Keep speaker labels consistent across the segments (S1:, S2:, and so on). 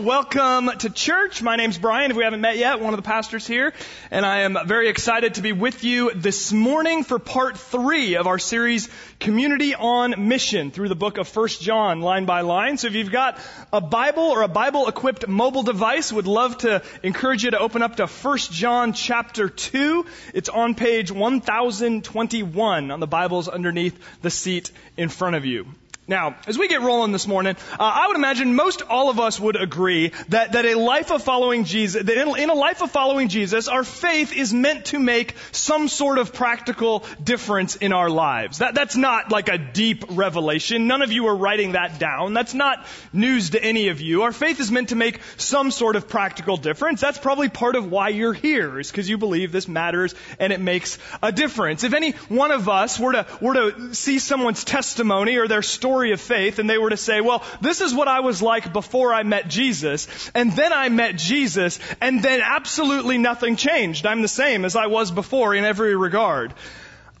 S1: Welcome to church. My name's Brian. If we haven't met yet, one of the pastors here, and I am very excited to be with you this morning for part three of our series, Community on Mission, through the book of First John, line by line. So if you've got a Bible or a Bible-equipped mobile device, would love to encourage you to open up to First John chapter two. It's on page 1021 on the Bibles underneath the seat in front of you. Now, as we get rolling this morning, uh, I would imagine most all of us would agree that, that a life of following Jesus, that in, in, a life of following Jesus, our faith is meant to make some sort of practical difference in our lives. That, that's not like a deep revelation. None of you are writing that down. That's not news to any of you. Our faith is meant to make some sort of practical difference. That's probably part of why you're here, is because you believe this matters and it makes a difference. If any one of us were to, were to see someone's testimony or their story story of faith and they were to say, well, this is what I was like before I met Jesus, and then I met Jesus, and then absolutely nothing changed. I'm the same as I was before in every regard.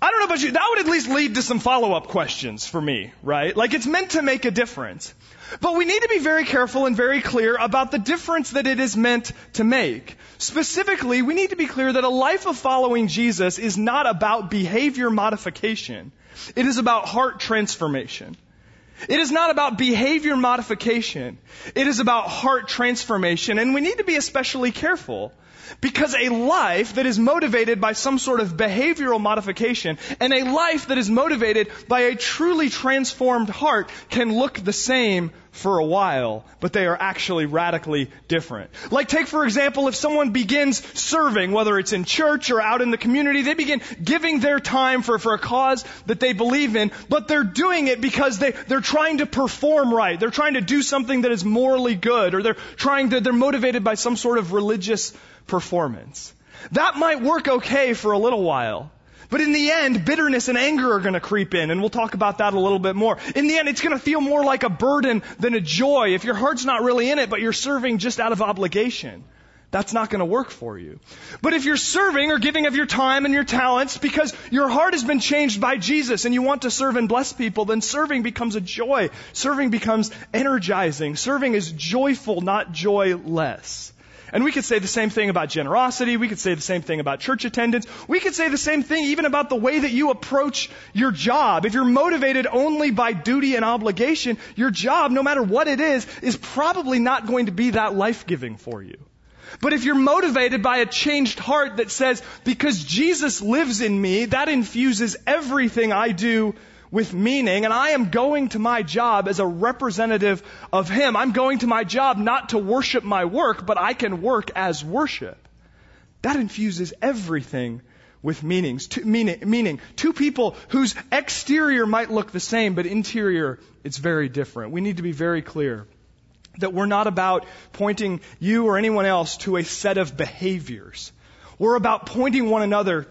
S1: I don't know about you, that would at least lead to some follow-up questions for me, right? Like it's meant to make a difference. But we need to be very careful and very clear about the difference that it is meant to make. Specifically, we need to be clear that a life of following Jesus is not about behavior modification. It is about heart transformation. It is not about behavior modification. It is about heart transformation. And we need to be especially careful because a life that is motivated by some sort of behavioral modification and a life that is motivated by a truly transformed heart can look the same for a while, but they are actually radically different. Like take for example, if someone begins serving, whether it's in church or out in the community, they begin giving their time for, for a cause that they believe in, but they're doing it because they, they're trying to perform right. They're trying to do something that is morally good, or they're trying to, they're motivated by some sort of religious performance. That might work okay for a little while. But in the end, bitterness and anger are going to creep in, and we'll talk about that a little bit more. In the end, it's going to feel more like a burden than a joy if your heart's not really in it, but you're serving just out of obligation. That's not going to work for you. But if you're serving or giving of your time and your talents because your heart has been changed by Jesus and you want to serve and bless people, then serving becomes a joy. Serving becomes energizing. Serving is joyful, not joyless. And we could say the same thing about generosity. We could say the same thing about church attendance. We could say the same thing even about the way that you approach your job. If you're motivated only by duty and obligation, your job, no matter what it is, is probably not going to be that life-giving for you. But if you're motivated by a changed heart that says, because Jesus lives in me, that infuses everything I do with meaning, and I am going to my job as a representative of Him. I'm going to my job not to worship my work, but I can work as worship. That infuses everything with meanings, two, meaning, meaning. Two people whose exterior might look the same, but interior it's very different. We need to be very clear that we're not about pointing you or anyone else to a set of behaviors. We're about pointing one another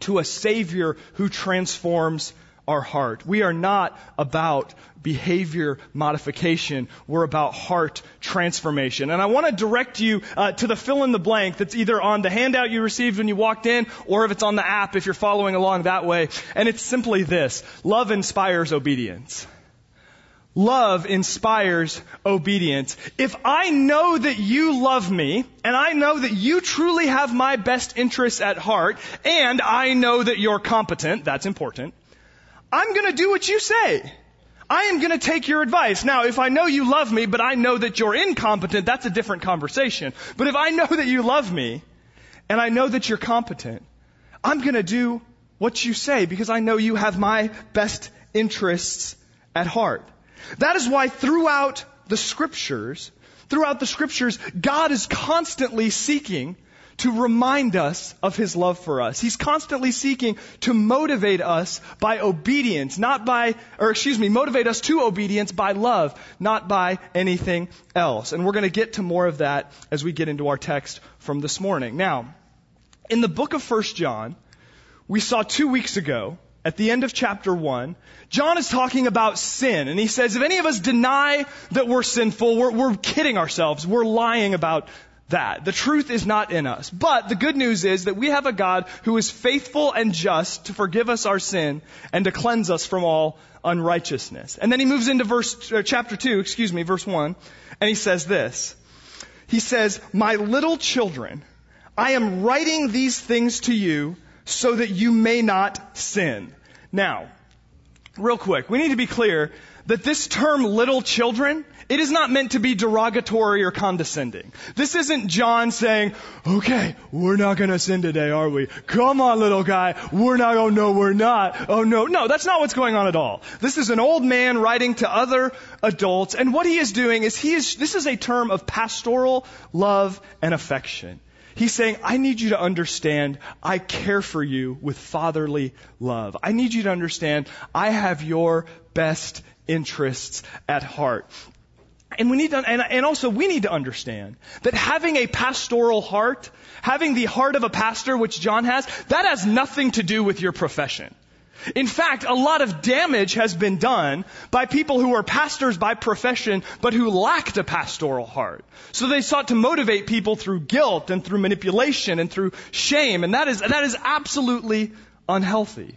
S1: to a Savior who transforms our heart. We are not about behavior modification. We're about heart transformation. And I want to direct you uh, to the fill in the blank that's either on the handout you received when you walked in or if it's on the app if you're following along that way. And it's simply this. Love inspires obedience. Love inspires obedience. If I know that you love me, and I know that you truly have my best interests at heart, and I know that you're competent, that's important, I'm going to do what you say. I am going to take your advice. Now, if I know you love me, but I know that you're incompetent, that's a different conversation. But if I know that you love me, and I know that you're competent, I'm going to do what you say because I know you have my best interests at heart. That is why throughout the scriptures, throughout the scriptures, God is constantly seeking to remind us of His love for us. He's constantly seeking to motivate us by obedience, not by, or excuse me, motivate us to obedience by love, not by anything else. And we're going to get to more of that as we get into our text from this morning. Now, in the book of First John, we saw two weeks ago, at the end of chapter 1, John is talking about sin, and he says, if any of us deny that we're sinful, we're, we're kidding ourselves, we're lying about that. The truth is not in us. But the good news is that we have a God who is faithful and just to forgive us our sin and to cleanse us from all unrighteousness. And then he moves into verse, uh, chapter 2, excuse me, verse 1, and he says this. he says, My little children, I am writing these things to you so that you may not sin. Now, real quick, we need to be clear that this term little children, it is not meant to be derogatory or condescending. This isn't John saying, okay, we're not gonna sin today, are we? Come on, little guy. We're not, oh no, we're not. Oh no. No, that's not what's going on at all. This is an old man writing to other adults, and what he is doing is he is, this is a term of pastoral love and affection. He's saying, I need you to understand I care for you with fatherly love. I need you to understand I have your best interests at heart. And we need to, and, and also we need to understand that having a pastoral heart, having the heart of a pastor, which John has, that has nothing to do with your profession. In fact, a lot of damage has been done by people who are pastors by profession, but who lacked a pastoral heart. So they sought to motivate people through guilt and through manipulation and through shame, and that is, that is absolutely unhealthy.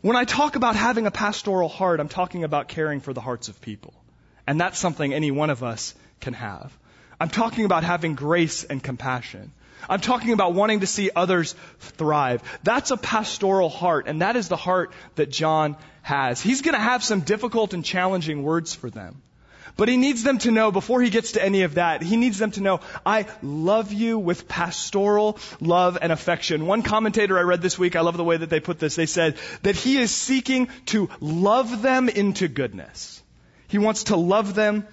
S1: When I talk about having a pastoral heart, I'm talking about caring for the hearts of people. And that's something any one of us can have. I'm talking about having grace and compassion. I'm talking about wanting to see others thrive. That's a pastoral heart, and that is the heart that John has. He's going to have some difficult and challenging words for them. But he needs them to know, before he gets to any of that, he needs them to know, I love you with pastoral love and affection. One commentator I read this week, I love the way that they put this, they said that he is seeking to love them into goodness. He wants to love them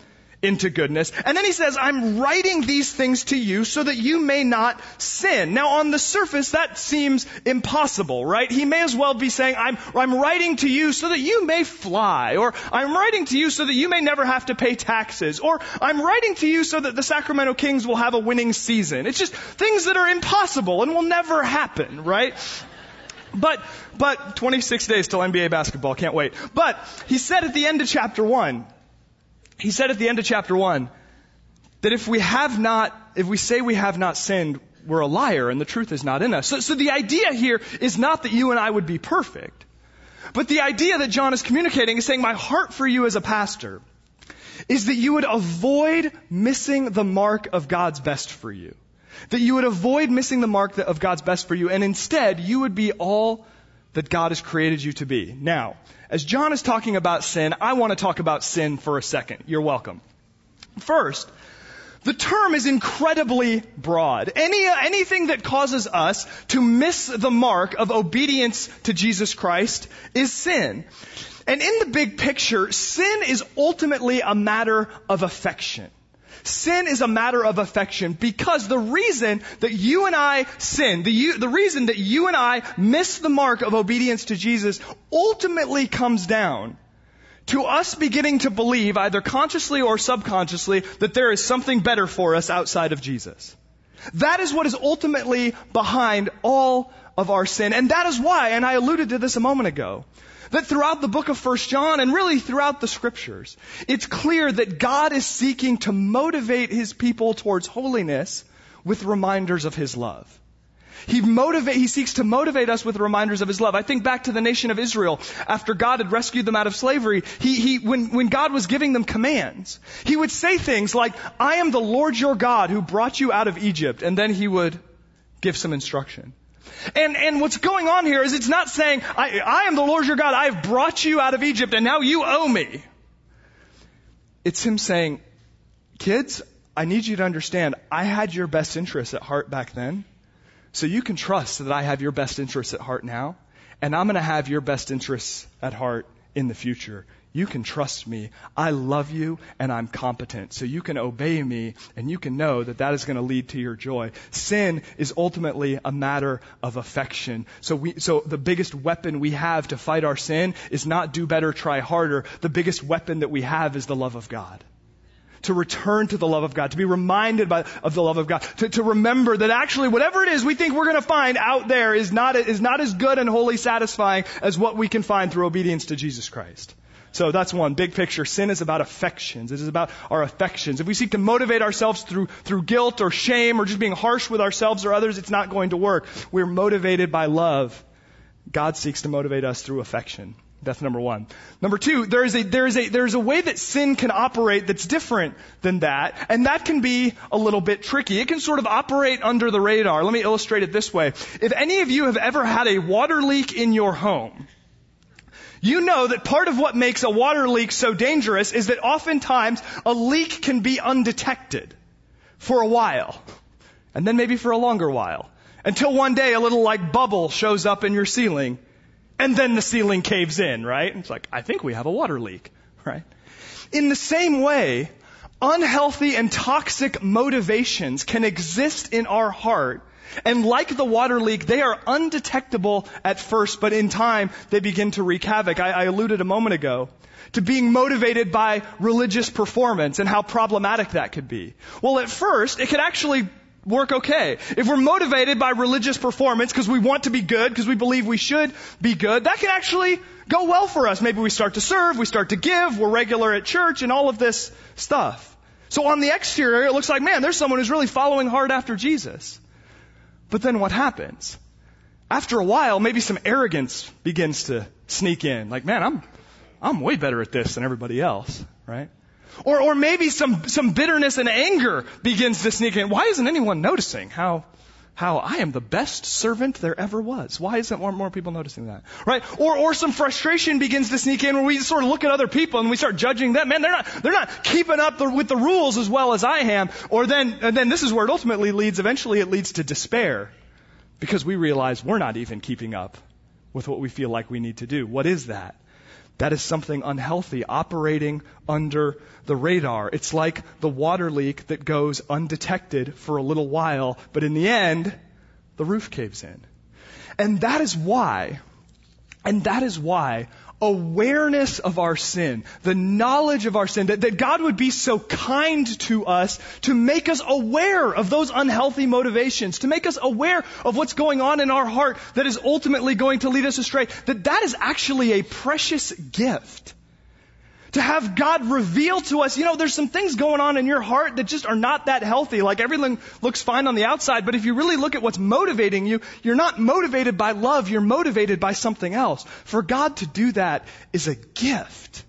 S1: into goodness. And then he says, I'm writing these things to you so that you may not sin. Now on the surface, that seems impossible, right? He may as well be saying, I'm, I'm writing to you so that you may fly, or I'm writing to you so that you may never have to pay taxes, or I'm writing to you so that the Sacramento Kings will have a winning season. It's just things that are impossible and will never happen, right? But, but 26 days till NBA basketball, can't wait. But he said at the end of chapter 1, he said at the end of chapter 1 that if we have not, if we say we have not sinned, we're a liar and the truth is not in us. So, so the idea here is not that you and I would be perfect. But the idea that John is communicating is saying, my heart for you as a pastor is that you would avoid missing the mark of God's best for you. That you would avoid missing the mark of God's best for you, and instead you would be all that God has created you to be. Now, as John is talking about sin, I want to talk about sin for a second. You're welcome. First, the term is incredibly broad. Any, uh, anything that causes us to miss the mark of obedience to Jesus Christ is sin. And in the big picture, sin is ultimately a matter of affection. Sin is a matter of affection because the reason that you and I sin, the, the reason that you and I miss the mark of obedience to Jesus ultimately comes down to us beginning to believe, either consciously or subconsciously, that there is something better for us outside of Jesus. That is what is ultimately behind all of our sin. And that is why, and I alluded to this a moment ago, that throughout the book of First John and really throughout the scriptures, it's clear that God is seeking to motivate his people towards holiness with reminders of his love. He motivate, he seeks to motivate us with reminders of his love. I think back to the nation of Israel after God had rescued them out of slavery. He, he, when, when God was giving them commands, he would say things like, I am the Lord your God who brought you out of Egypt. And then he would give some instruction. And, and what's going on here is it's not saying, I, I am the Lord your God, I have brought you out of Egypt and now you owe me. It's him saying, kids, I need you to understand, I had your best interests at heart back then. So you can trust that I have your best interests at heart now. And I'm going to have your best interests at heart in the future you can trust me. I love you and I'm competent. So you can obey me and you can know that that is going to lead to your joy. Sin is ultimately a matter of affection. So we, so the biggest weapon we have to fight our sin is not do better, try harder. The biggest weapon that we have is the love of God to return to the love of God, to be reminded by, of the love of God, to, to remember that actually whatever it is we think we're going to find out there is not, is not as good and wholly satisfying as what we can find through obedience to Jesus Christ. So that's one big picture. Sin is about affections. It is about our affections. If we seek to motivate ourselves through, through guilt or shame or just being harsh with ourselves or others, it's not going to work. We're motivated by love. God seeks to motivate us through affection. That's number one. Number two, there is a, there is a, there's a way that sin can operate that's different than that, and that can be a little bit tricky. It can sort of operate under the radar. Let me illustrate it this way. If any of you have ever had a water leak in your home, you know that part of what makes a water leak so dangerous is that oftentimes a leak can be undetected for a while, and then maybe for a longer while, until one day a little like bubble shows up in your ceiling and then the ceiling caves in, right? It's like, I think we have a water leak, right? In the same way, unhealthy and toxic motivations can exist in our heart. And like the water leak, they are undetectable at first, but in time, they begin to wreak havoc. I, I alluded a moment ago to being motivated by religious performance and how problematic that could be. Well, at first, it could actually work okay. If we're motivated by religious performance because we want to be good, because we believe we should be good, that can actually go well for us. Maybe we start to serve, we start to give, we're regular at church, and all of this stuff. So on the exterior, it looks like, man, there's someone who's really following hard after Jesus. But then what happens? After a while, maybe some arrogance begins to sneak in. Like, man, I'm, I'm way better at this than everybody else, right? Or, or maybe some, some bitterness and anger begins to sneak in. Why isn't anyone noticing how, how I am the best servant there ever was? Why isn't more, more people noticing that? Right? Or, or some frustration begins to sneak in where we sort of look at other people and we start judging them. Man, they're not, they're not keeping up the, with the rules as well as I am. Or then, and then this is where it ultimately leads, eventually it leads to despair because we realize we're not even keeping up with what we feel like we need to do. What is that? That is something unhealthy operating under the radar. It's like the water leak that goes undetected for a little while, but in the end, the roof caves in. And that is why, and that is why awareness of our sin, the knowledge of our sin, that, that God would be so kind to us to make us aware of those unhealthy motivations, to make us aware of what's going on in our heart that is ultimately going to lead us astray, that that is actually a precious gift to have God reveal to us, you know, there's some things going on in your heart that just are not that healthy. Like everything looks fine on the outside, but if you really look at what's motivating you, you're not motivated by love, you're motivated by something else. For God to do that is a gift.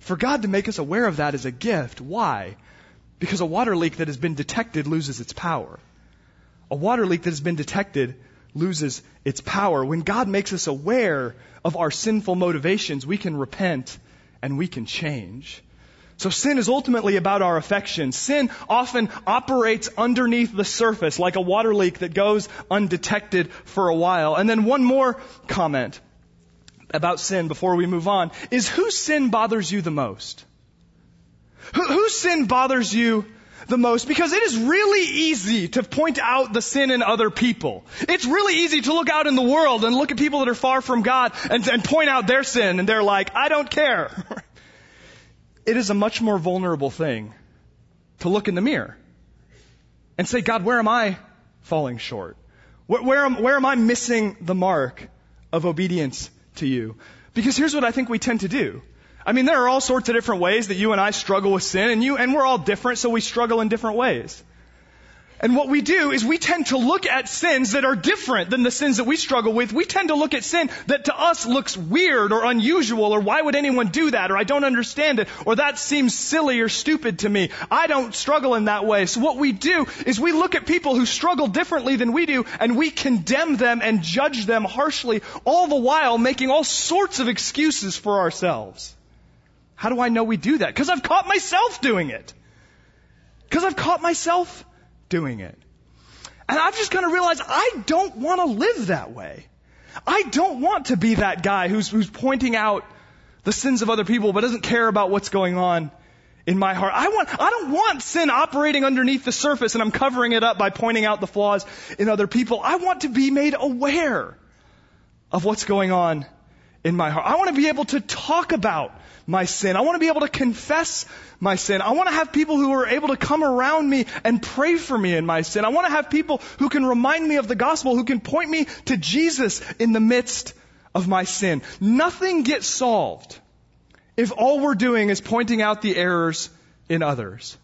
S1: For God to make us aware of that is a gift. Why? Because a water leak that has been detected loses its power. A water leak that has been detected loses its power. When God makes us aware of our sinful motivations, we can repent and we can change. So sin is ultimately about our affections. Sin often operates underneath the surface like a water leak that goes undetected for a while. And then one more comment about sin before we move on is whose sin bothers you the most? Wh- whose sin bothers you the most because it is really easy to point out the sin in other people. It's really easy to look out in the world and look at people that are far from God and, and point out their sin and they're like, I don't care. it is a much more vulnerable thing to look in the mirror and say, God, where am I falling short? Where, where, am, where am I missing the mark of obedience to you? Because here's what I think we tend to do. I mean, there are all sorts of different ways that you and I struggle with sin, and you, and we're all different, so we struggle in different ways. And what we do is we tend to look at sins that are different than the sins that we struggle with. We tend to look at sin that to us looks weird or unusual or why would anyone do that or I don't understand it or that seems silly or stupid to me. I don't struggle in that way. So what we do is we look at people who struggle differently than we do and we condemn them and judge them harshly all the while making all sorts of excuses for ourselves. How do I know we do that? Because I've caught myself doing it. Because I've caught myself doing it. And I've just kind of realized I don't want to live that way. I don't want to be that guy who's, who's pointing out the sins of other people but doesn't care about what's going on in my heart. I want, I don't want sin operating underneath the surface and I'm covering it up by pointing out the flaws in other people. I want to be made aware of what's going on in my heart. I want to be able to talk about my sin. I want to be able to confess my sin. I want to have people who are able to come around me and pray for me in my sin. I want to have people who can remind me of the gospel, who can point me to Jesus in the midst of my sin. Nothing gets solved if all we're doing is pointing out the errors in others.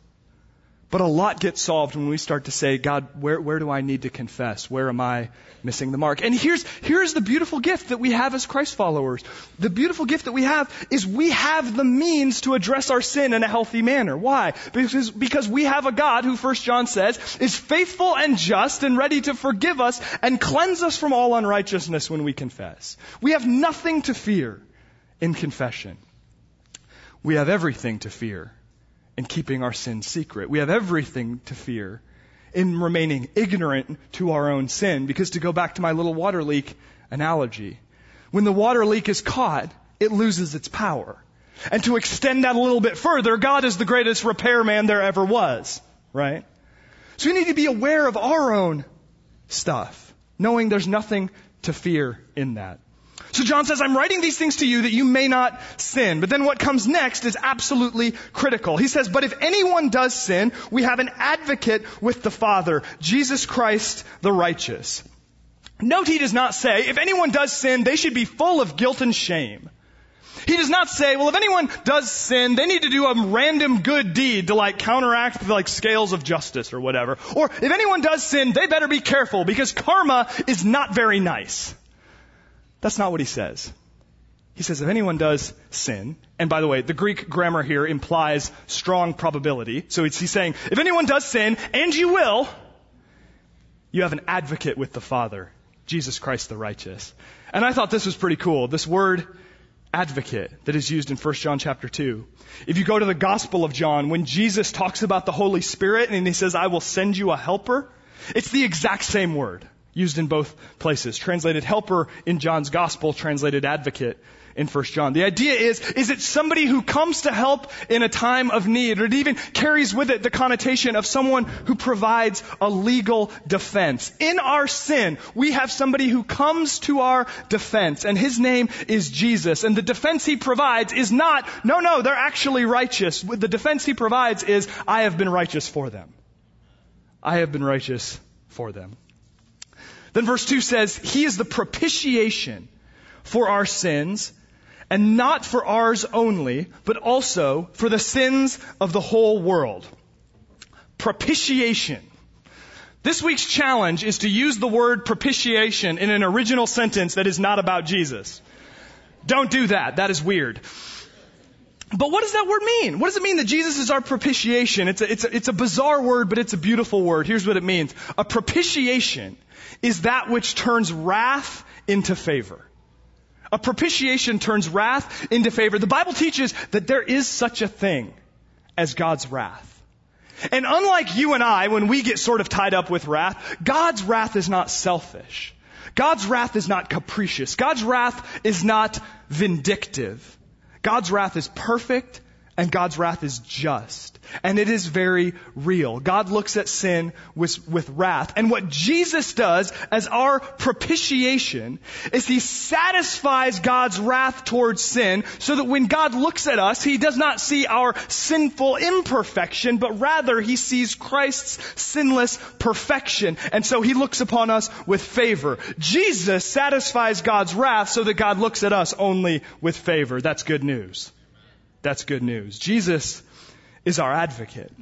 S1: But a lot gets solved when we start to say, God, where, where do I need to confess? Where am I missing the mark? And here's, here's the beautiful gift that we have as Christ followers. The beautiful gift that we have is we have the means to address our sin in a healthy manner. Why? Because, because we have a God who, First John says, is faithful and just and ready to forgive us and cleanse us from all unrighteousness when we confess. We have nothing to fear in confession. We have everything to fear in keeping our sin secret. We have everything to fear in remaining ignorant to our own sin. Because to go back to my little water leak analogy, when the water leak is caught, it loses its power. And to extend that a little bit further, God is the greatest repairman there ever was, right? So we need to be aware of our own stuff, knowing there's nothing to fear in that. So John says, I'm writing these things to you that you may not sin. But then what comes next is absolutely critical. He says, but if anyone does sin, we have an advocate with the Father, Jesus Christ the righteous. Note he does not say, if anyone does sin, they should be full of guilt and shame. He does not say, well, if anyone does sin, they need to do a random good deed to like counteract the like scales of justice or whatever. Or if anyone does sin, they better be careful because karma is not very nice. That's not what he says. He says if anyone does sin, and by the way, the Greek grammar here implies strong probability. So he's saying, if anyone does sin, and you will, you have an advocate with the Father, Jesus Christ the righteous. And I thought this was pretty cool. This word advocate that is used in 1 John chapter 2. If you go to the Gospel of John, when Jesus talks about the Holy Spirit and he says, I will send you a helper, it's the exact same word used in both places. Translated helper in John's gospel, translated advocate in 1 John. The idea is, is it somebody who comes to help in a time of need, or it even carries with it the connotation of someone who provides a legal defense. In our sin, we have somebody who comes to our defense, and his name is Jesus. And the defense he provides is not, no, no, they're actually righteous. The defense he provides is, I have been righteous for them. I have been righteous for them. Then verse 2 says, He is the propitiation for our sins, and not for ours only, but also for the sins of the whole world. Propitiation. This week's challenge is to use the word propitiation in an original sentence that is not about Jesus. Don't do that. That is weird. But what does that word mean? What does it mean that Jesus is our propitiation? It's a, it's a, it's a bizarre word, but it's a beautiful word. Here's what it means. A propitiation is that which turns wrath into favor. A propitiation turns wrath into favor. The Bible teaches that there is such a thing as God's wrath. And unlike you and I, when we get sort of tied up with wrath, God's wrath is not selfish. God's wrath is not capricious. God's wrath is not vindictive. God's wrath is perfect and God's wrath is just. And it is very real. God looks at sin with, with wrath. And what Jesus does as our propitiation is He satisfies God's wrath towards sin so that when God looks at us, He does not see our sinful imperfection, but rather He sees Christ's sinless perfection. And so He looks upon us with favor. Jesus satisfies God's wrath so that God looks at us only with favor. That's good news. That's good news. Jesus is our advocate.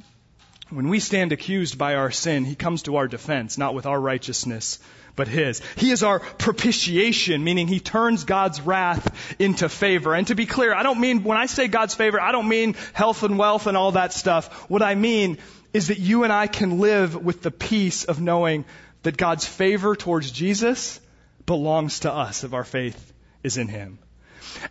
S1: When we stand accused by our sin, He comes to our defense, not with our righteousness, but His. He is our propitiation, meaning He turns God's wrath into favor. And to be clear, I don't mean, when I say God's favor, I don't mean health and wealth and all that stuff. What I mean is that you and I can live with the peace of knowing that God's favor towards Jesus belongs to us if our faith is in Him.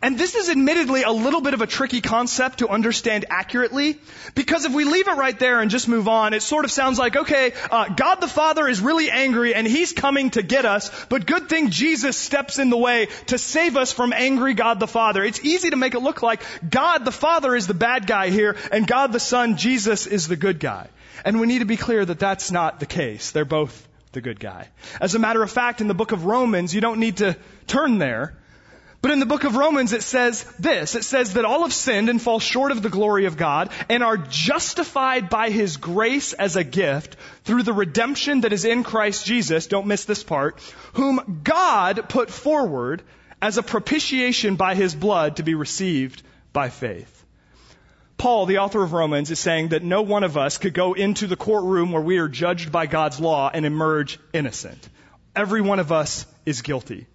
S1: And this is admittedly a little bit of a tricky concept to understand accurately, because if we leave it right there and just move on, it sort of sounds like, okay, uh, God the Father is really angry and He's coming to get us, but good thing Jesus steps in the way to save us from angry God the Father. It's easy to make it look like God the Father is the bad guy here and God the Son, Jesus, is the good guy. And we need to be clear that that's not the case. They're both the good guy. As a matter of fact, in the book of Romans, you don't need to turn there. But in the book of Romans, it says this. It says that all have sinned and fall short of the glory of God and are justified by His grace as a gift through the redemption that is in Christ Jesus. Don't miss this part. Whom God put forward as a propitiation by His blood to be received by faith. Paul, the author of Romans, is saying that no one of us could go into the courtroom where we are judged by God's law and emerge innocent. Every one of us is guilty.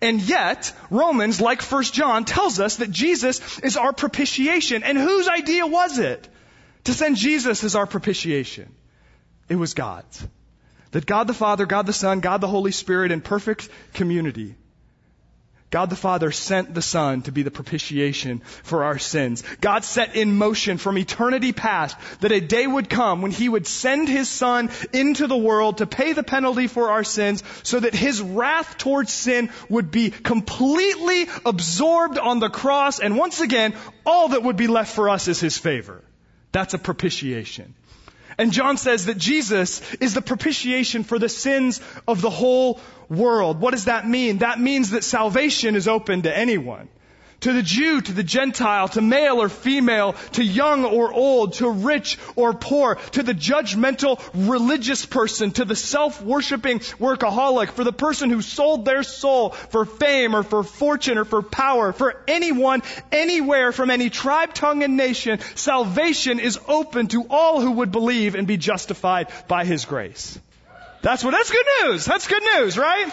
S1: And yet, Romans, like 1 John, tells us that Jesus is our propitiation. And whose idea was it to send Jesus as our propitiation? It was God's. That God the Father, God the Son, God the Holy Spirit in perfect community God the Father sent the Son to be the propitiation for our sins. God set in motion from eternity past that a day would come when He would send His Son into the world to pay the penalty for our sins so that His wrath towards sin would be completely absorbed on the cross and once again, all that would be left for us is His favor. That's a propitiation. And John says that Jesus is the propitiation for the sins of the whole world. What does that mean? That means that salvation is open to anyone to the Jew, to the Gentile, to male or female, to young or old, to rich or poor, to the judgmental religious person, to the self-worshipping workaholic, for the person who sold their soul for fame or for fortune or for power, for anyone, anywhere, from any tribe, tongue, and nation, salvation is open to all who would believe and be justified by His grace. That's what, that's good news. That's good news, right?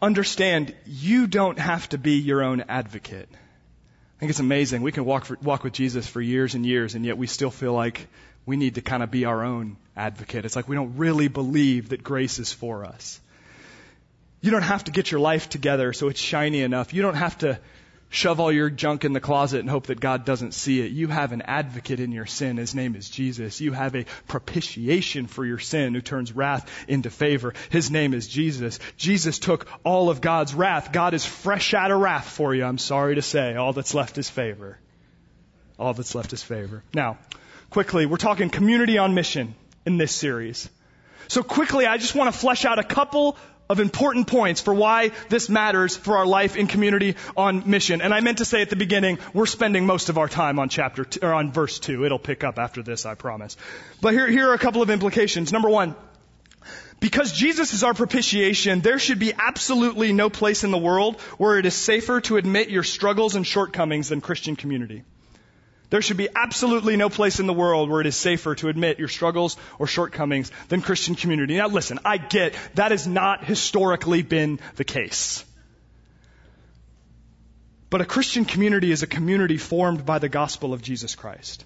S1: Understand you don't have to be your own advocate. I think it's amazing. We can walk, for, walk with Jesus for years and years, and yet we still feel like we need to kind of be our own advocate. It's like we don't really believe that grace is for us. You don't have to get your life together so it's shiny enough. You don't have to shove all your junk in the closet and hope that God doesn't see it. You have an advocate in your sin. His name is Jesus. You have a propitiation for your sin who turns wrath into favor. His name is Jesus. Jesus took all of God's wrath. God is fresh out of wrath for you. I'm sorry to say. All that's left is favor. All that's left is favor. Now, quickly, we're talking community on mission in this series. So quickly, I just want to flesh out a couple of important points for why this matters for our life in community on mission. And I meant to say at the beginning, we're spending most of our time on chapter or on verse two. It'll pick up after this, I promise. But here, here are a couple of implications. Number one, because Jesus is our propitiation, there should be absolutely no place in the world where it is safer to admit your struggles and shortcomings than Christian community. There should be absolutely no place in the world where it is safer to admit your struggles or shortcomings than Christian community. Now listen, I get that has not historically been the case. But a Christian community is a community formed by the gospel of Jesus Christ.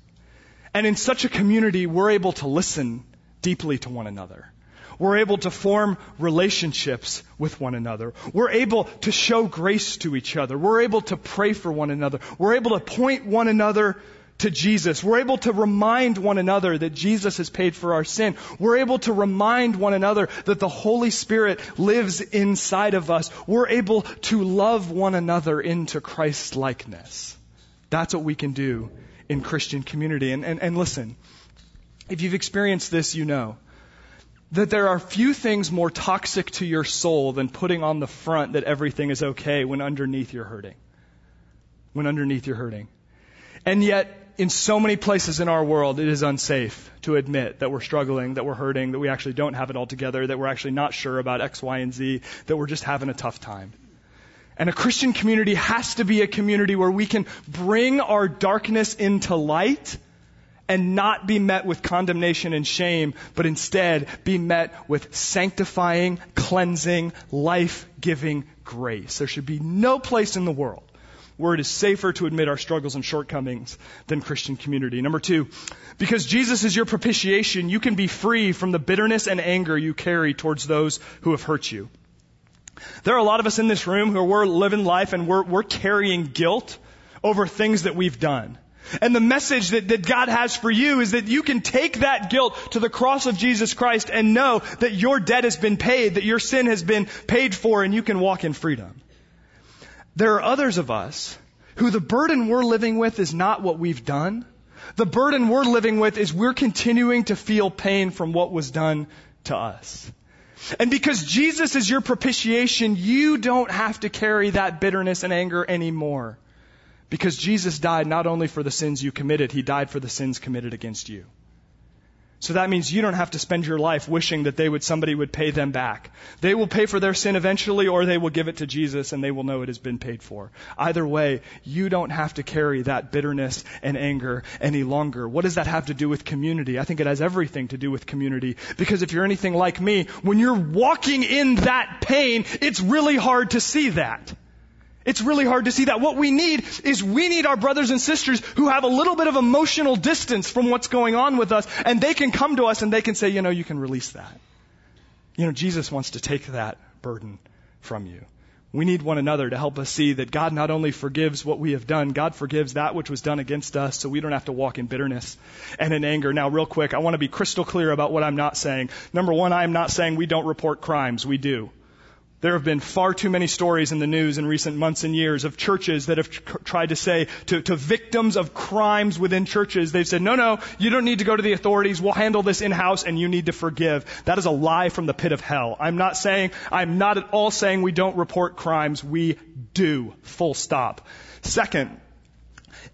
S1: And in such a community, we're able to listen deeply to one another. We're able to form relationships with one another. We're able to show grace to each other. We're able to pray for one another. We're able to point one another to Jesus. We're able to remind one another that Jesus has paid for our sin. We're able to remind one another that the Holy Spirit lives inside of us. We're able to love one another into Christ's likeness. That's what we can do in Christian community. And, and, and listen, if you've experienced this, you know that there are few things more toxic to your soul than putting on the front that everything is okay when underneath you're hurting. When underneath you're hurting. And yet, in so many places in our world, it is unsafe to admit that we're struggling, that we're hurting, that we actually don't have it all together, that we're actually not sure about X, Y, and Z, that we're just having a tough time. And a Christian community has to be a community where we can bring our darkness into light and not be met with condemnation and shame, but instead be met with sanctifying, cleansing, life-giving grace. There should be no place in the world where it is safer to admit our struggles and shortcomings than Christian community. Number two, because Jesus is your propitiation, you can be free from the bitterness and anger you carry towards those who have hurt you. There are a lot of us in this room who are living life and we're, we're carrying guilt over things that we've done. And the message that, that God has for you is that you can take that guilt to the cross of Jesus Christ and know that your debt has been paid, that your sin has been paid for, and you can walk in freedom. There are others of us who the burden we're living with is not what we've done. The burden we're living with is we're continuing to feel pain from what was done to us. And because Jesus is your propitiation, you don't have to carry that bitterness and anger anymore. Because Jesus died not only for the sins you committed, He died for the sins committed against you. So that means you don't have to spend your life wishing that they would, somebody would pay them back. They will pay for their sin eventually or they will give it to Jesus and they will know it has been paid for. Either way, you don't have to carry that bitterness and anger any longer. What does that have to do with community? I think it has everything to do with community because if you're anything like me, when you're walking in that pain, it's really hard to see that. It's really hard to see that. What we need is we need our brothers and sisters who have a little bit of emotional distance from what's going on with us, and they can come to us and they can say, you know, you can release that. You know, Jesus wants to take that burden from you. We need one another to help us see that God not only forgives what we have done, God forgives that which was done against us so we don't have to walk in bitterness and in anger. Now, real quick, I want to be crystal clear about what I'm not saying. Number one, I am not saying we don't report crimes. We do. There have been far too many stories in the news in recent months and years of churches that have tr- tried to say to, to, victims of crimes within churches, they've said, no, no, you don't need to go to the authorities. We'll handle this in-house and you need to forgive. That is a lie from the pit of hell. I'm not saying, I'm not at all saying we don't report crimes. We do. Full stop. Second,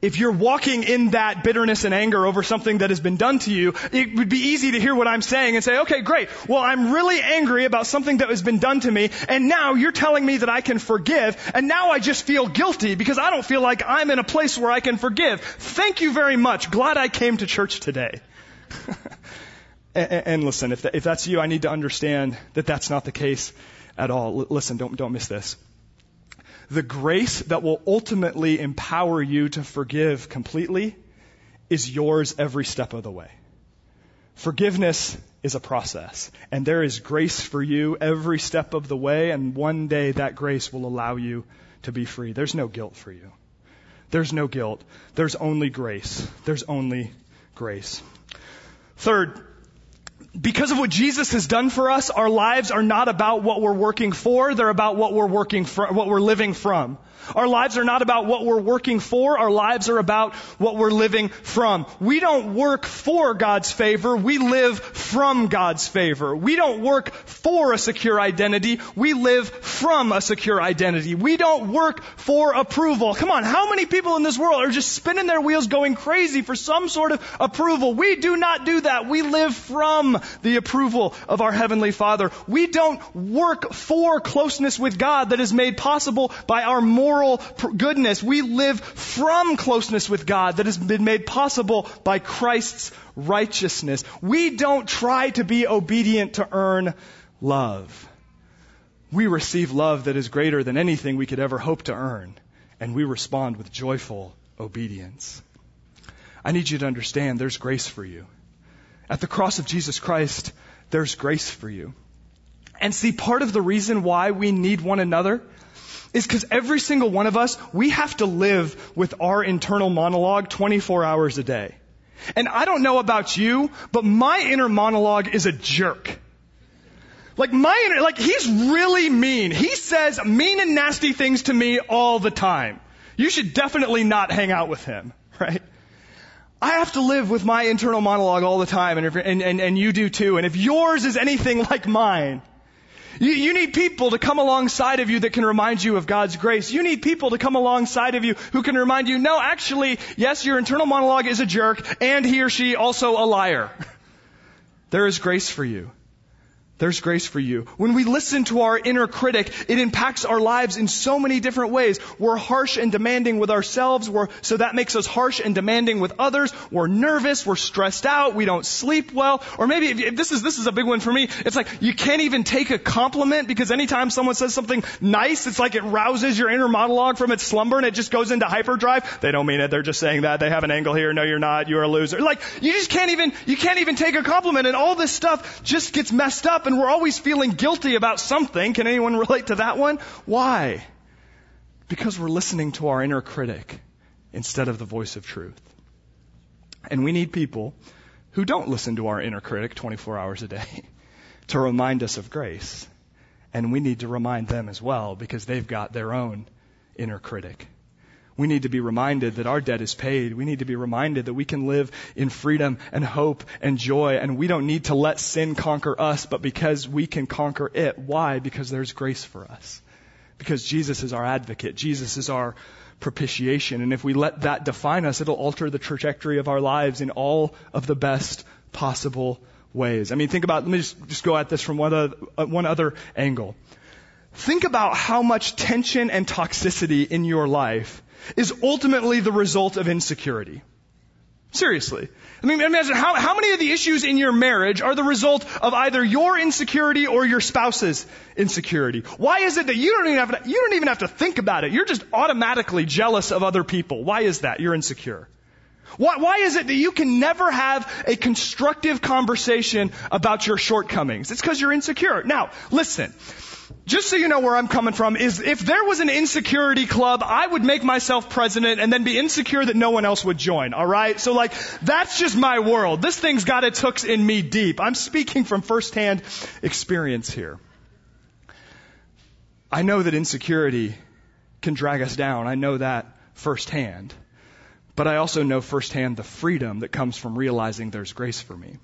S1: if you're walking in that bitterness and anger over something that has been done to you, it would be easy to hear what I'm saying and say, okay, great. Well, I'm really angry about something that has been done to me, and now you're telling me that I can forgive, and now I just feel guilty because I don't feel like I'm in a place where I can forgive. Thank you very much. Glad I came to church today. and, and, listen, if, if that's you, I need to understand that that's not the case at all. L- listen, don't, don't miss this the grace that will ultimately empower you to forgive completely is yours every step of the way. Forgiveness is a process, and there is grace for you every step of the way, and one day that grace will allow you to be free. There's no guilt for you. There's no guilt. There's only grace. There's only grace. Third, because of what Jesus has done for us, our lives are not about what we're working for, they're about what we're working for, what we're living from. Our lives are not about what we're working for. Our lives are about what we're living from. We don't work for God's favor. We live from God's favor. We don't work for a secure identity. We live from a secure identity. We don't work for approval. Come on, how many people in this world are just spinning their wheels going crazy for some sort of approval? We do not do that. We live from the approval of our Heavenly Father. We don't work for closeness with God that is made possible by our moral moral goodness. We live from closeness with God that has been made possible by Christ's righteousness. We don't try to be obedient to earn love. We receive love that is greater than anything we could ever hope to earn, and we respond with joyful obedience. I need you to understand there's grace for you. At the cross of Jesus Christ, there's grace for you. And see, part of the reason why we need one another is because every single one of us, we have to live with our internal monologue 24 hours a day. And I don't know about you, but my inner monologue is a jerk. Like my inner, like he's really mean. He says mean and nasty things to me all the time. You should definitely not hang out with him, right? I have to live with my internal monologue all the time, and, if, and, and, and you do too. And if yours is anything like mine, you, you, need people to come alongside of you that can remind you of God's grace. You need people to come alongside of you who can remind you, no, actually, yes, your internal monologue is a jerk, and he or she also a liar. There is grace for you. There's grace for you. When we listen to our inner critic, it impacts our lives in so many different ways. We're harsh and demanding with ourselves, we're, so that makes us harsh and demanding with others. We're nervous, we're stressed out, we don't sleep well. Or maybe if, if this is this is a big one for me. It's like you can't even take a compliment because anytime someone says something nice, it's like it rouses your inner monologue from its slumber and it just goes into hyperdrive. They don't mean it. They're just saying that. They have an angle here. No, you're not. You're a loser. Like you just can't even you can't even take a compliment, and all this stuff just gets messed up and we're always feeling guilty about something. Can anyone relate to that one? Why? Because we're listening to our inner critic instead of the voice of truth. And we need people who don't listen to our inner critic 24 hours a day to remind us of grace. And we need to remind them as well because they've got their own inner critic. We need to be reminded that our debt is paid. We need to be reminded that we can live in freedom and hope and joy and we don't need to let sin conquer us, but because we can conquer it. Why? Because there's grace for us. Because Jesus is our advocate. Jesus is our propitiation. And if we let that define us, it'll alter the trajectory of our lives in all of the best possible ways. I mean, think about, let me just, just go at this from one other, uh, one other angle. Think about how much tension and toxicity in your life is ultimately the result of insecurity. Seriously. I mean, imagine how, how many of the issues in your marriage are the result of either your insecurity or your spouse's insecurity? Why is it that you don't even have to, you don't even have to think about it? You're just automatically jealous of other people. Why is that? You're insecure. Why, why is it that you can never have a constructive conversation about your shortcomings? It's because you're insecure. Now, listen just so you know where I'm coming from, is if there was an insecurity club, I would make myself president and then be insecure that no one else would join, alright? So like, that's just my world. This thing's got its hooks in me deep. I'm speaking from firsthand experience here. I know that insecurity can drag us down. I know that firsthand. But I also know firsthand the freedom that comes from realizing there's grace for me.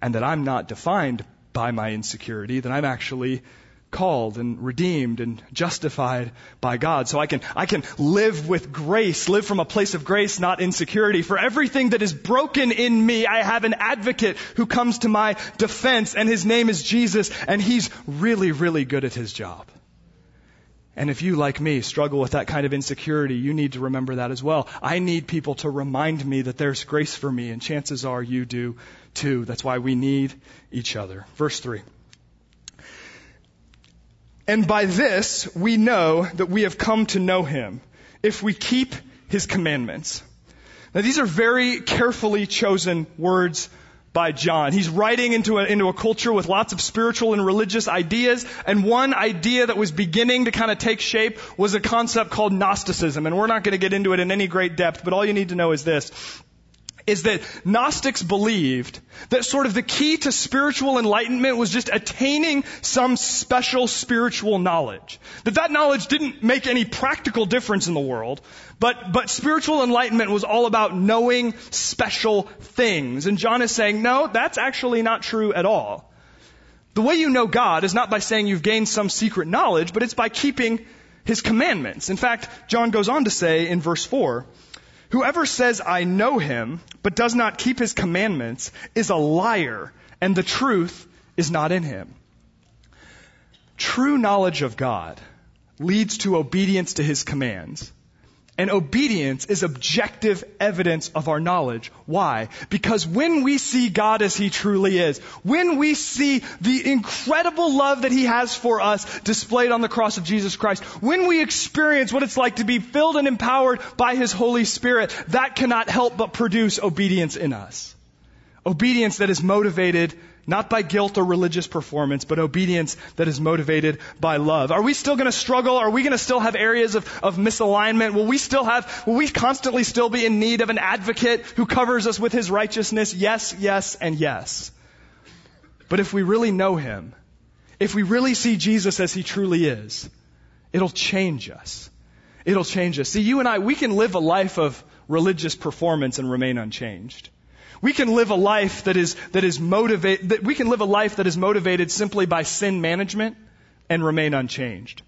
S1: And that I'm not defined by my insecurity, that I'm actually called and redeemed and justified by God. So I can, I can live with grace, live from a place of grace, not insecurity. For everything that is broken in me, I have an advocate who comes to my defense and his name is Jesus and he's really, really good at his job. And if you, like me, struggle with that kind of insecurity, you need to remember that as well. I need people to remind me that there's grace for me, and chances are you do too. That's why we need each other. Verse 3. And by this we know that we have come to know him, if we keep his commandments. Now these are very carefully chosen words by John. He's writing into a, into a culture with lots of spiritual and religious ideas, and one idea that was beginning to kind of take shape was a concept called Gnosticism, and we're not going to get into it in any great depth, but all you need to know is this is that Gnostics believed that sort of the key to spiritual enlightenment was just attaining some special spiritual knowledge. That that knowledge didn't make any practical difference in the world, but, but spiritual enlightenment was all about knowing special things. And John is saying, no, that's actually not true at all. The way you know God is not by saying you've gained some secret knowledge, but it's by keeping His commandments. In fact, John goes on to say in verse 4, Whoever says, I know him, but does not keep his commandments is a liar, and the truth is not in him. True knowledge of God leads to obedience to his commands. And obedience is objective evidence of our knowledge. Why? Because when we see God as He truly is, when we see the incredible love that He has for us displayed on the cross of Jesus Christ, when we experience what it's like to be filled and empowered by His Holy Spirit, that cannot help but produce obedience in us. Obedience that is motivated not by guilt or religious performance, but obedience that is motivated by love. Are we still going to struggle? Are we going to still have areas of, of misalignment? Will we still have, will we constantly still be in need of an advocate who covers us with his righteousness? Yes, yes, and yes. But if we really know him, if we really see Jesus as he truly is, it'll change us. It'll change us. See, you and I, we can live a life of religious performance and remain unchanged. We can live a life that is, that is motivated, that we can live a life that is motivated simply by sin management and remain unchanged.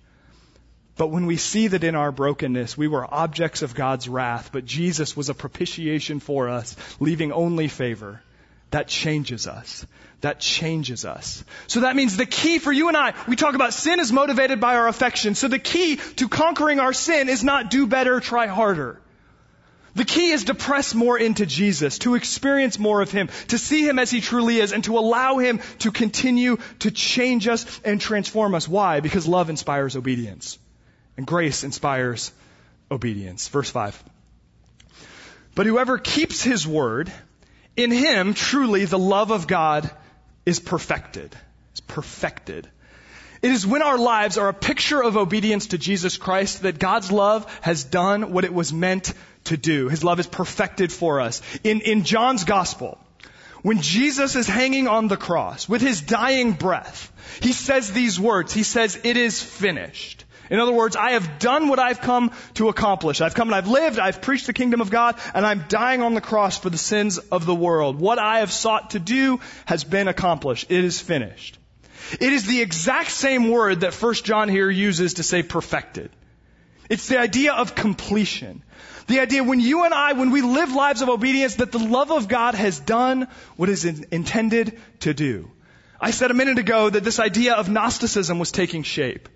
S1: But when we see that in our brokenness we were objects of God's wrath, but Jesus was a propitiation for us, leaving only favor, that changes us. That changes us. So that means the key for you and I, we talk about sin is motivated by our affection. So the key to conquering our sin is not do better, try harder. The key is to press more into Jesus, to experience more of Him, to see Him as He truly is, and to allow Him to continue to change us and transform us. Why? Because love inspires obedience. And grace inspires obedience. Verse 5. But whoever keeps His word, in Him truly the love of God is perfected. It's perfected. It is when our lives are a picture of obedience to Jesus Christ that God's love has done what it was meant to do. His love is perfected for us. In, in John's gospel, when Jesus is hanging on the cross with his dying breath, he says these words. He says, it is finished. In other words, I have done what I've come to accomplish. I've come and I've lived, I've preached the kingdom of God, and I'm dying on the cross for the sins of the world. What I have sought to do has been accomplished. It is finished. It is the exact same word that 1 John here uses to say perfected. It's the idea of completion. The idea when you and I, when we live lives of obedience, that the love of God has done what is intended to do. I said a minute ago that this idea of Gnosticism was taking shape.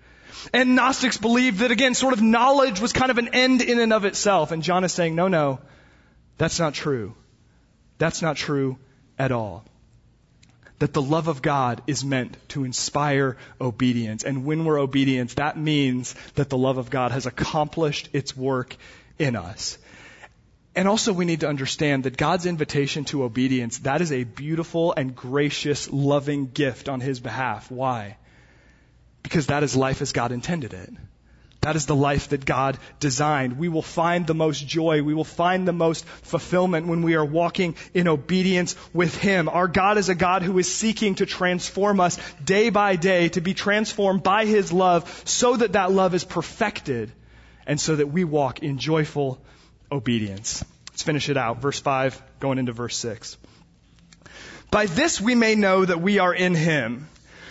S1: And Gnostics believed that again, sort of knowledge was kind of an end in and of itself. And John is saying, no, no, that's not true. That's not true at all. That the love of God is meant to inspire obedience. And when we're obedient, that means that the love of God has accomplished its work in us. And also we need to understand that God's invitation to obedience, that is a beautiful and gracious, loving gift on His behalf. Why? Because that is life as God intended it. That is the life that God designed. We will find the most joy. We will find the most fulfillment when we are walking in obedience with Him. Our God is a God who is seeking to transform us day by day, to be transformed by His love so that that love is perfected and so that we walk in joyful obedience. Let's finish it out. Verse 5 going into verse 6. By this we may know that we are in Him.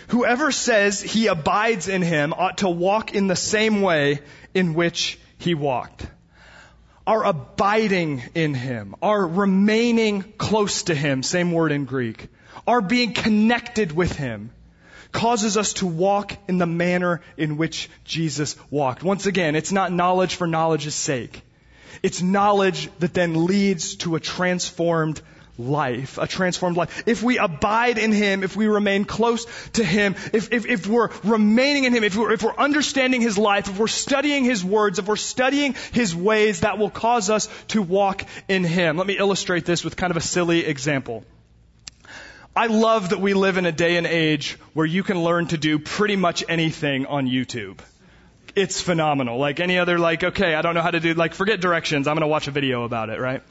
S1: Whoever says he abides in him ought to walk in the same way in which he walked. Our abiding in him, our remaining close to him, same word in Greek, our being connected with him, causes us to walk in the manner in which Jesus walked. Once again, it's not knowledge for knowledge's sake. It's knowledge that then leads to a transformed life, a transformed life. If we abide in Him, if we remain close to Him, if, if, if we're remaining in Him, if we're, if we're understanding His life, if we're studying His words, if we're studying His ways, that will cause us to walk in Him. Let me illustrate this with kind of a silly example. I love that we live in a day and age where you can learn to do pretty much anything on YouTube. It's phenomenal. Like any other, like, okay, I don't know how to do, like, forget directions. I'm going to watch a video about it, right?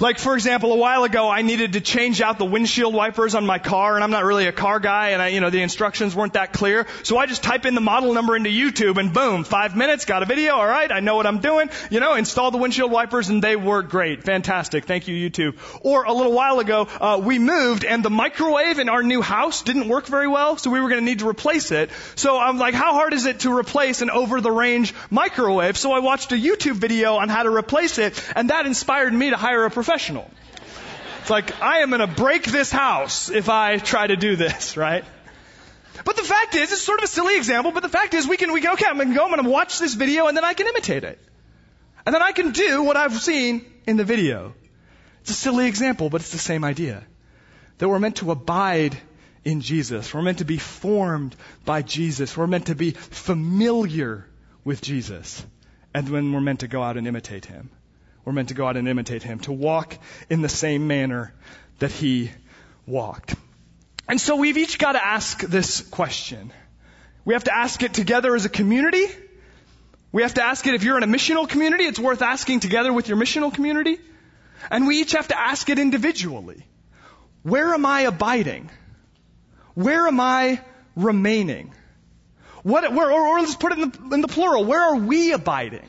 S1: Like, for example, a while ago, I needed to change out the windshield wipers on my car, and I'm not really a car guy, and I, you know, the instructions weren't that clear. So I just type in the model number into YouTube, and boom, five minutes, got a video, alright, I know what I'm doing, you know, install the windshield wipers, and they work great. Fantastic. Thank you, YouTube. Or a little while ago, uh, we moved, and the microwave in our new house didn't work very well, so we were gonna need to replace it. So I'm like, how hard is it to replace an over-the-range microwave? So I watched a YouTube video on how to replace it, and that inspired me to hire a professional professional. It's like, I am going to break this house if I try to do this, right? But the fact is, it's sort of a silly example, but the fact is we can, we can, okay, I'm going to go, I'm going to watch this video and then I can imitate it. And then I can do what I've seen in the video. It's a silly example, but it's the same idea. That we're meant to abide in Jesus. We're meant to be formed by Jesus. We're meant to be familiar with Jesus. And then we're meant to go out and imitate Him. We're meant to go out and imitate him, to walk in the same manner that he walked. And so we've each got to ask this question. We have to ask it together as a community. We have to ask it if you're in a missional community, it's worth asking together with your missional community. And we each have to ask it individually. Where am I abiding? Where am I remaining? What, where, or, or let's put it in the, in the plural. Where are we abiding?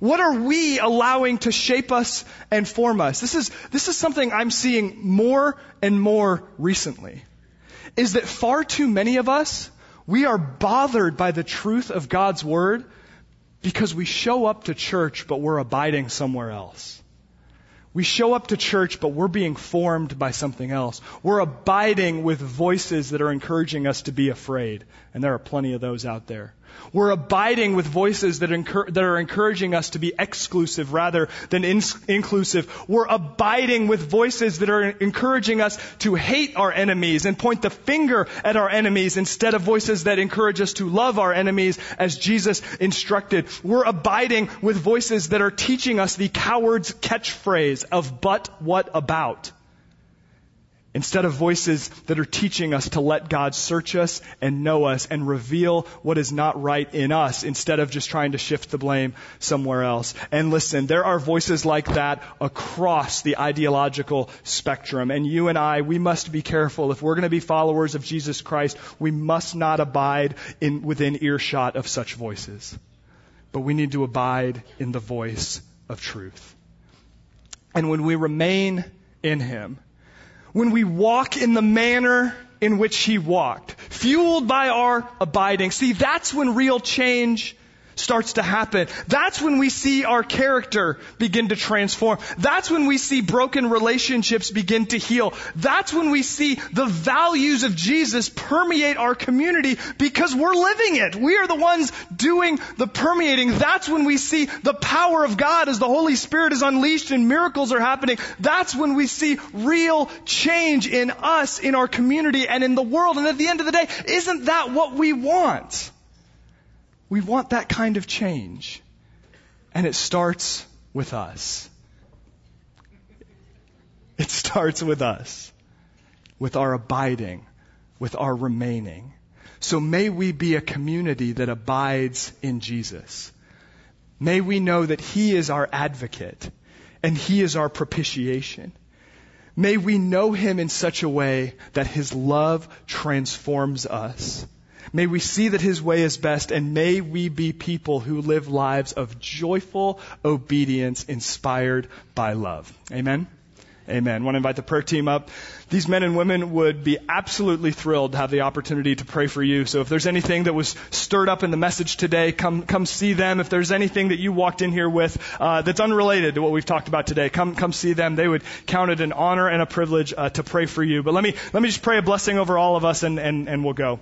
S1: What are we allowing to shape us and form us? This is, this is something I'm seeing more and more recently. Is that far too many of us, we are bothered by the truth of God's Word because we show up to church but we're abiding somewhere else. We show up to church, but we're being formed by something else. We're abiding with voices that are encouraging us to be afraid. And there are plenty of those out there. We're abiding with voices that, that are encouraging us to be exclusive rather than in- inclusive. We're abiding with voices that are encouraging us to hate our enemies and point the finger at our enemies instead of voices that encourage us to love our enemies as Jesus instructed. We're abiding with voices that are teaching us the coward's catchphrase of but what about? Instead of voices that are teaching us to let God search us and know us and reveal what is not right in us instead of just trying to shift the blame somewhere else. And listen, there are voices like that across the ideological spectrum. And you and I, we must be careful. If we're going to be followers of Jesus Christ, we must not abide in, within earshot of such voices. But we need to abide in the voice of truth. And when we remain in Him, when we walk in the manner in which he walked, fueled by our abiding. See, that's when real change starts to happen. That's when we see our character begin to transform. That's when we see broken relationships begin to heal. That's when we see the values of Jesus permeate our community because we're living it. We are the ones doing the permeating. That's when we see the power of God as the Holy Spirit is unleashed and miracles are happening. That's when we see real change in us, in our community, and in the world. And at the end of the day, isn't that what we want? We want that kind of change. And it starts with us. It starts with us, with our abiding, with our remaining. So may we be a community that abides in Jesus. May we know that He is our advocate and He is our propitiation. May we know Him in such a way that His love transforms us. May we see that His way is best and may we be people who live lives of joyful obedience inspired by love. Amen. Amen. I want to invite the prayer team up. These men and women would be absolutely thrilled to have the opportunity to pray for you. So if there's anything that was stirred up in the message today, come come see them. If there's anything that you walked in here with uh, that's unrelated to what we've talked about today, come come see them. They would count it an honor and a privilege uh, to pray for you. But let me let me just pray a blessing over all of us, and and, and we'll go.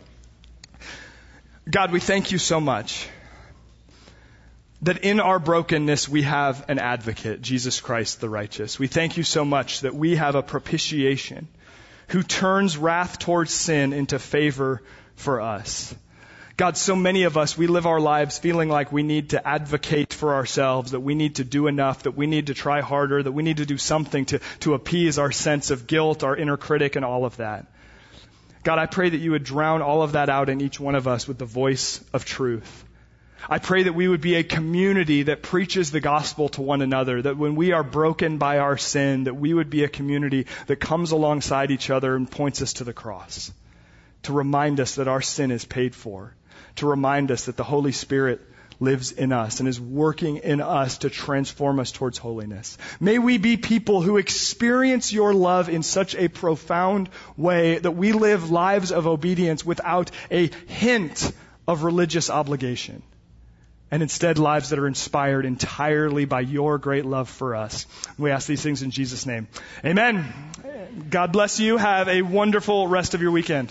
S1: God, we thank you so much that in our brokenness we have an advocate, Jesus Christ the righteous. We thank you so much that we have a propitiation who turns wrath towards sin into favor for us. God, so many of us, we live our lives feeling like we need to advocate for ourselves, that we need to do enough, that we need to try harder, that we need to do something to, to appease our sense of guilt, our inner critic, and all of that. God, I pray that you would drown all of that out in each one of us with the voice of truth. I pray that we would be a community that preaches the gospel to one another, that when we are broken by our sin, that we would be a community that comes alongside each other and points us to the cross, to remind us that our sin is paid for, to remind us that the Holy Spirit lives in us and is working in us to transform us towards holiness. May we be people who experience your love in such a profound way that we live lives of obedience without a hint of religious obligation and instead lives that are inspired entirely by your great love for us. We ask these things in Jesus' name. Amen. God bless you. Have a wonderful rest of your weekend.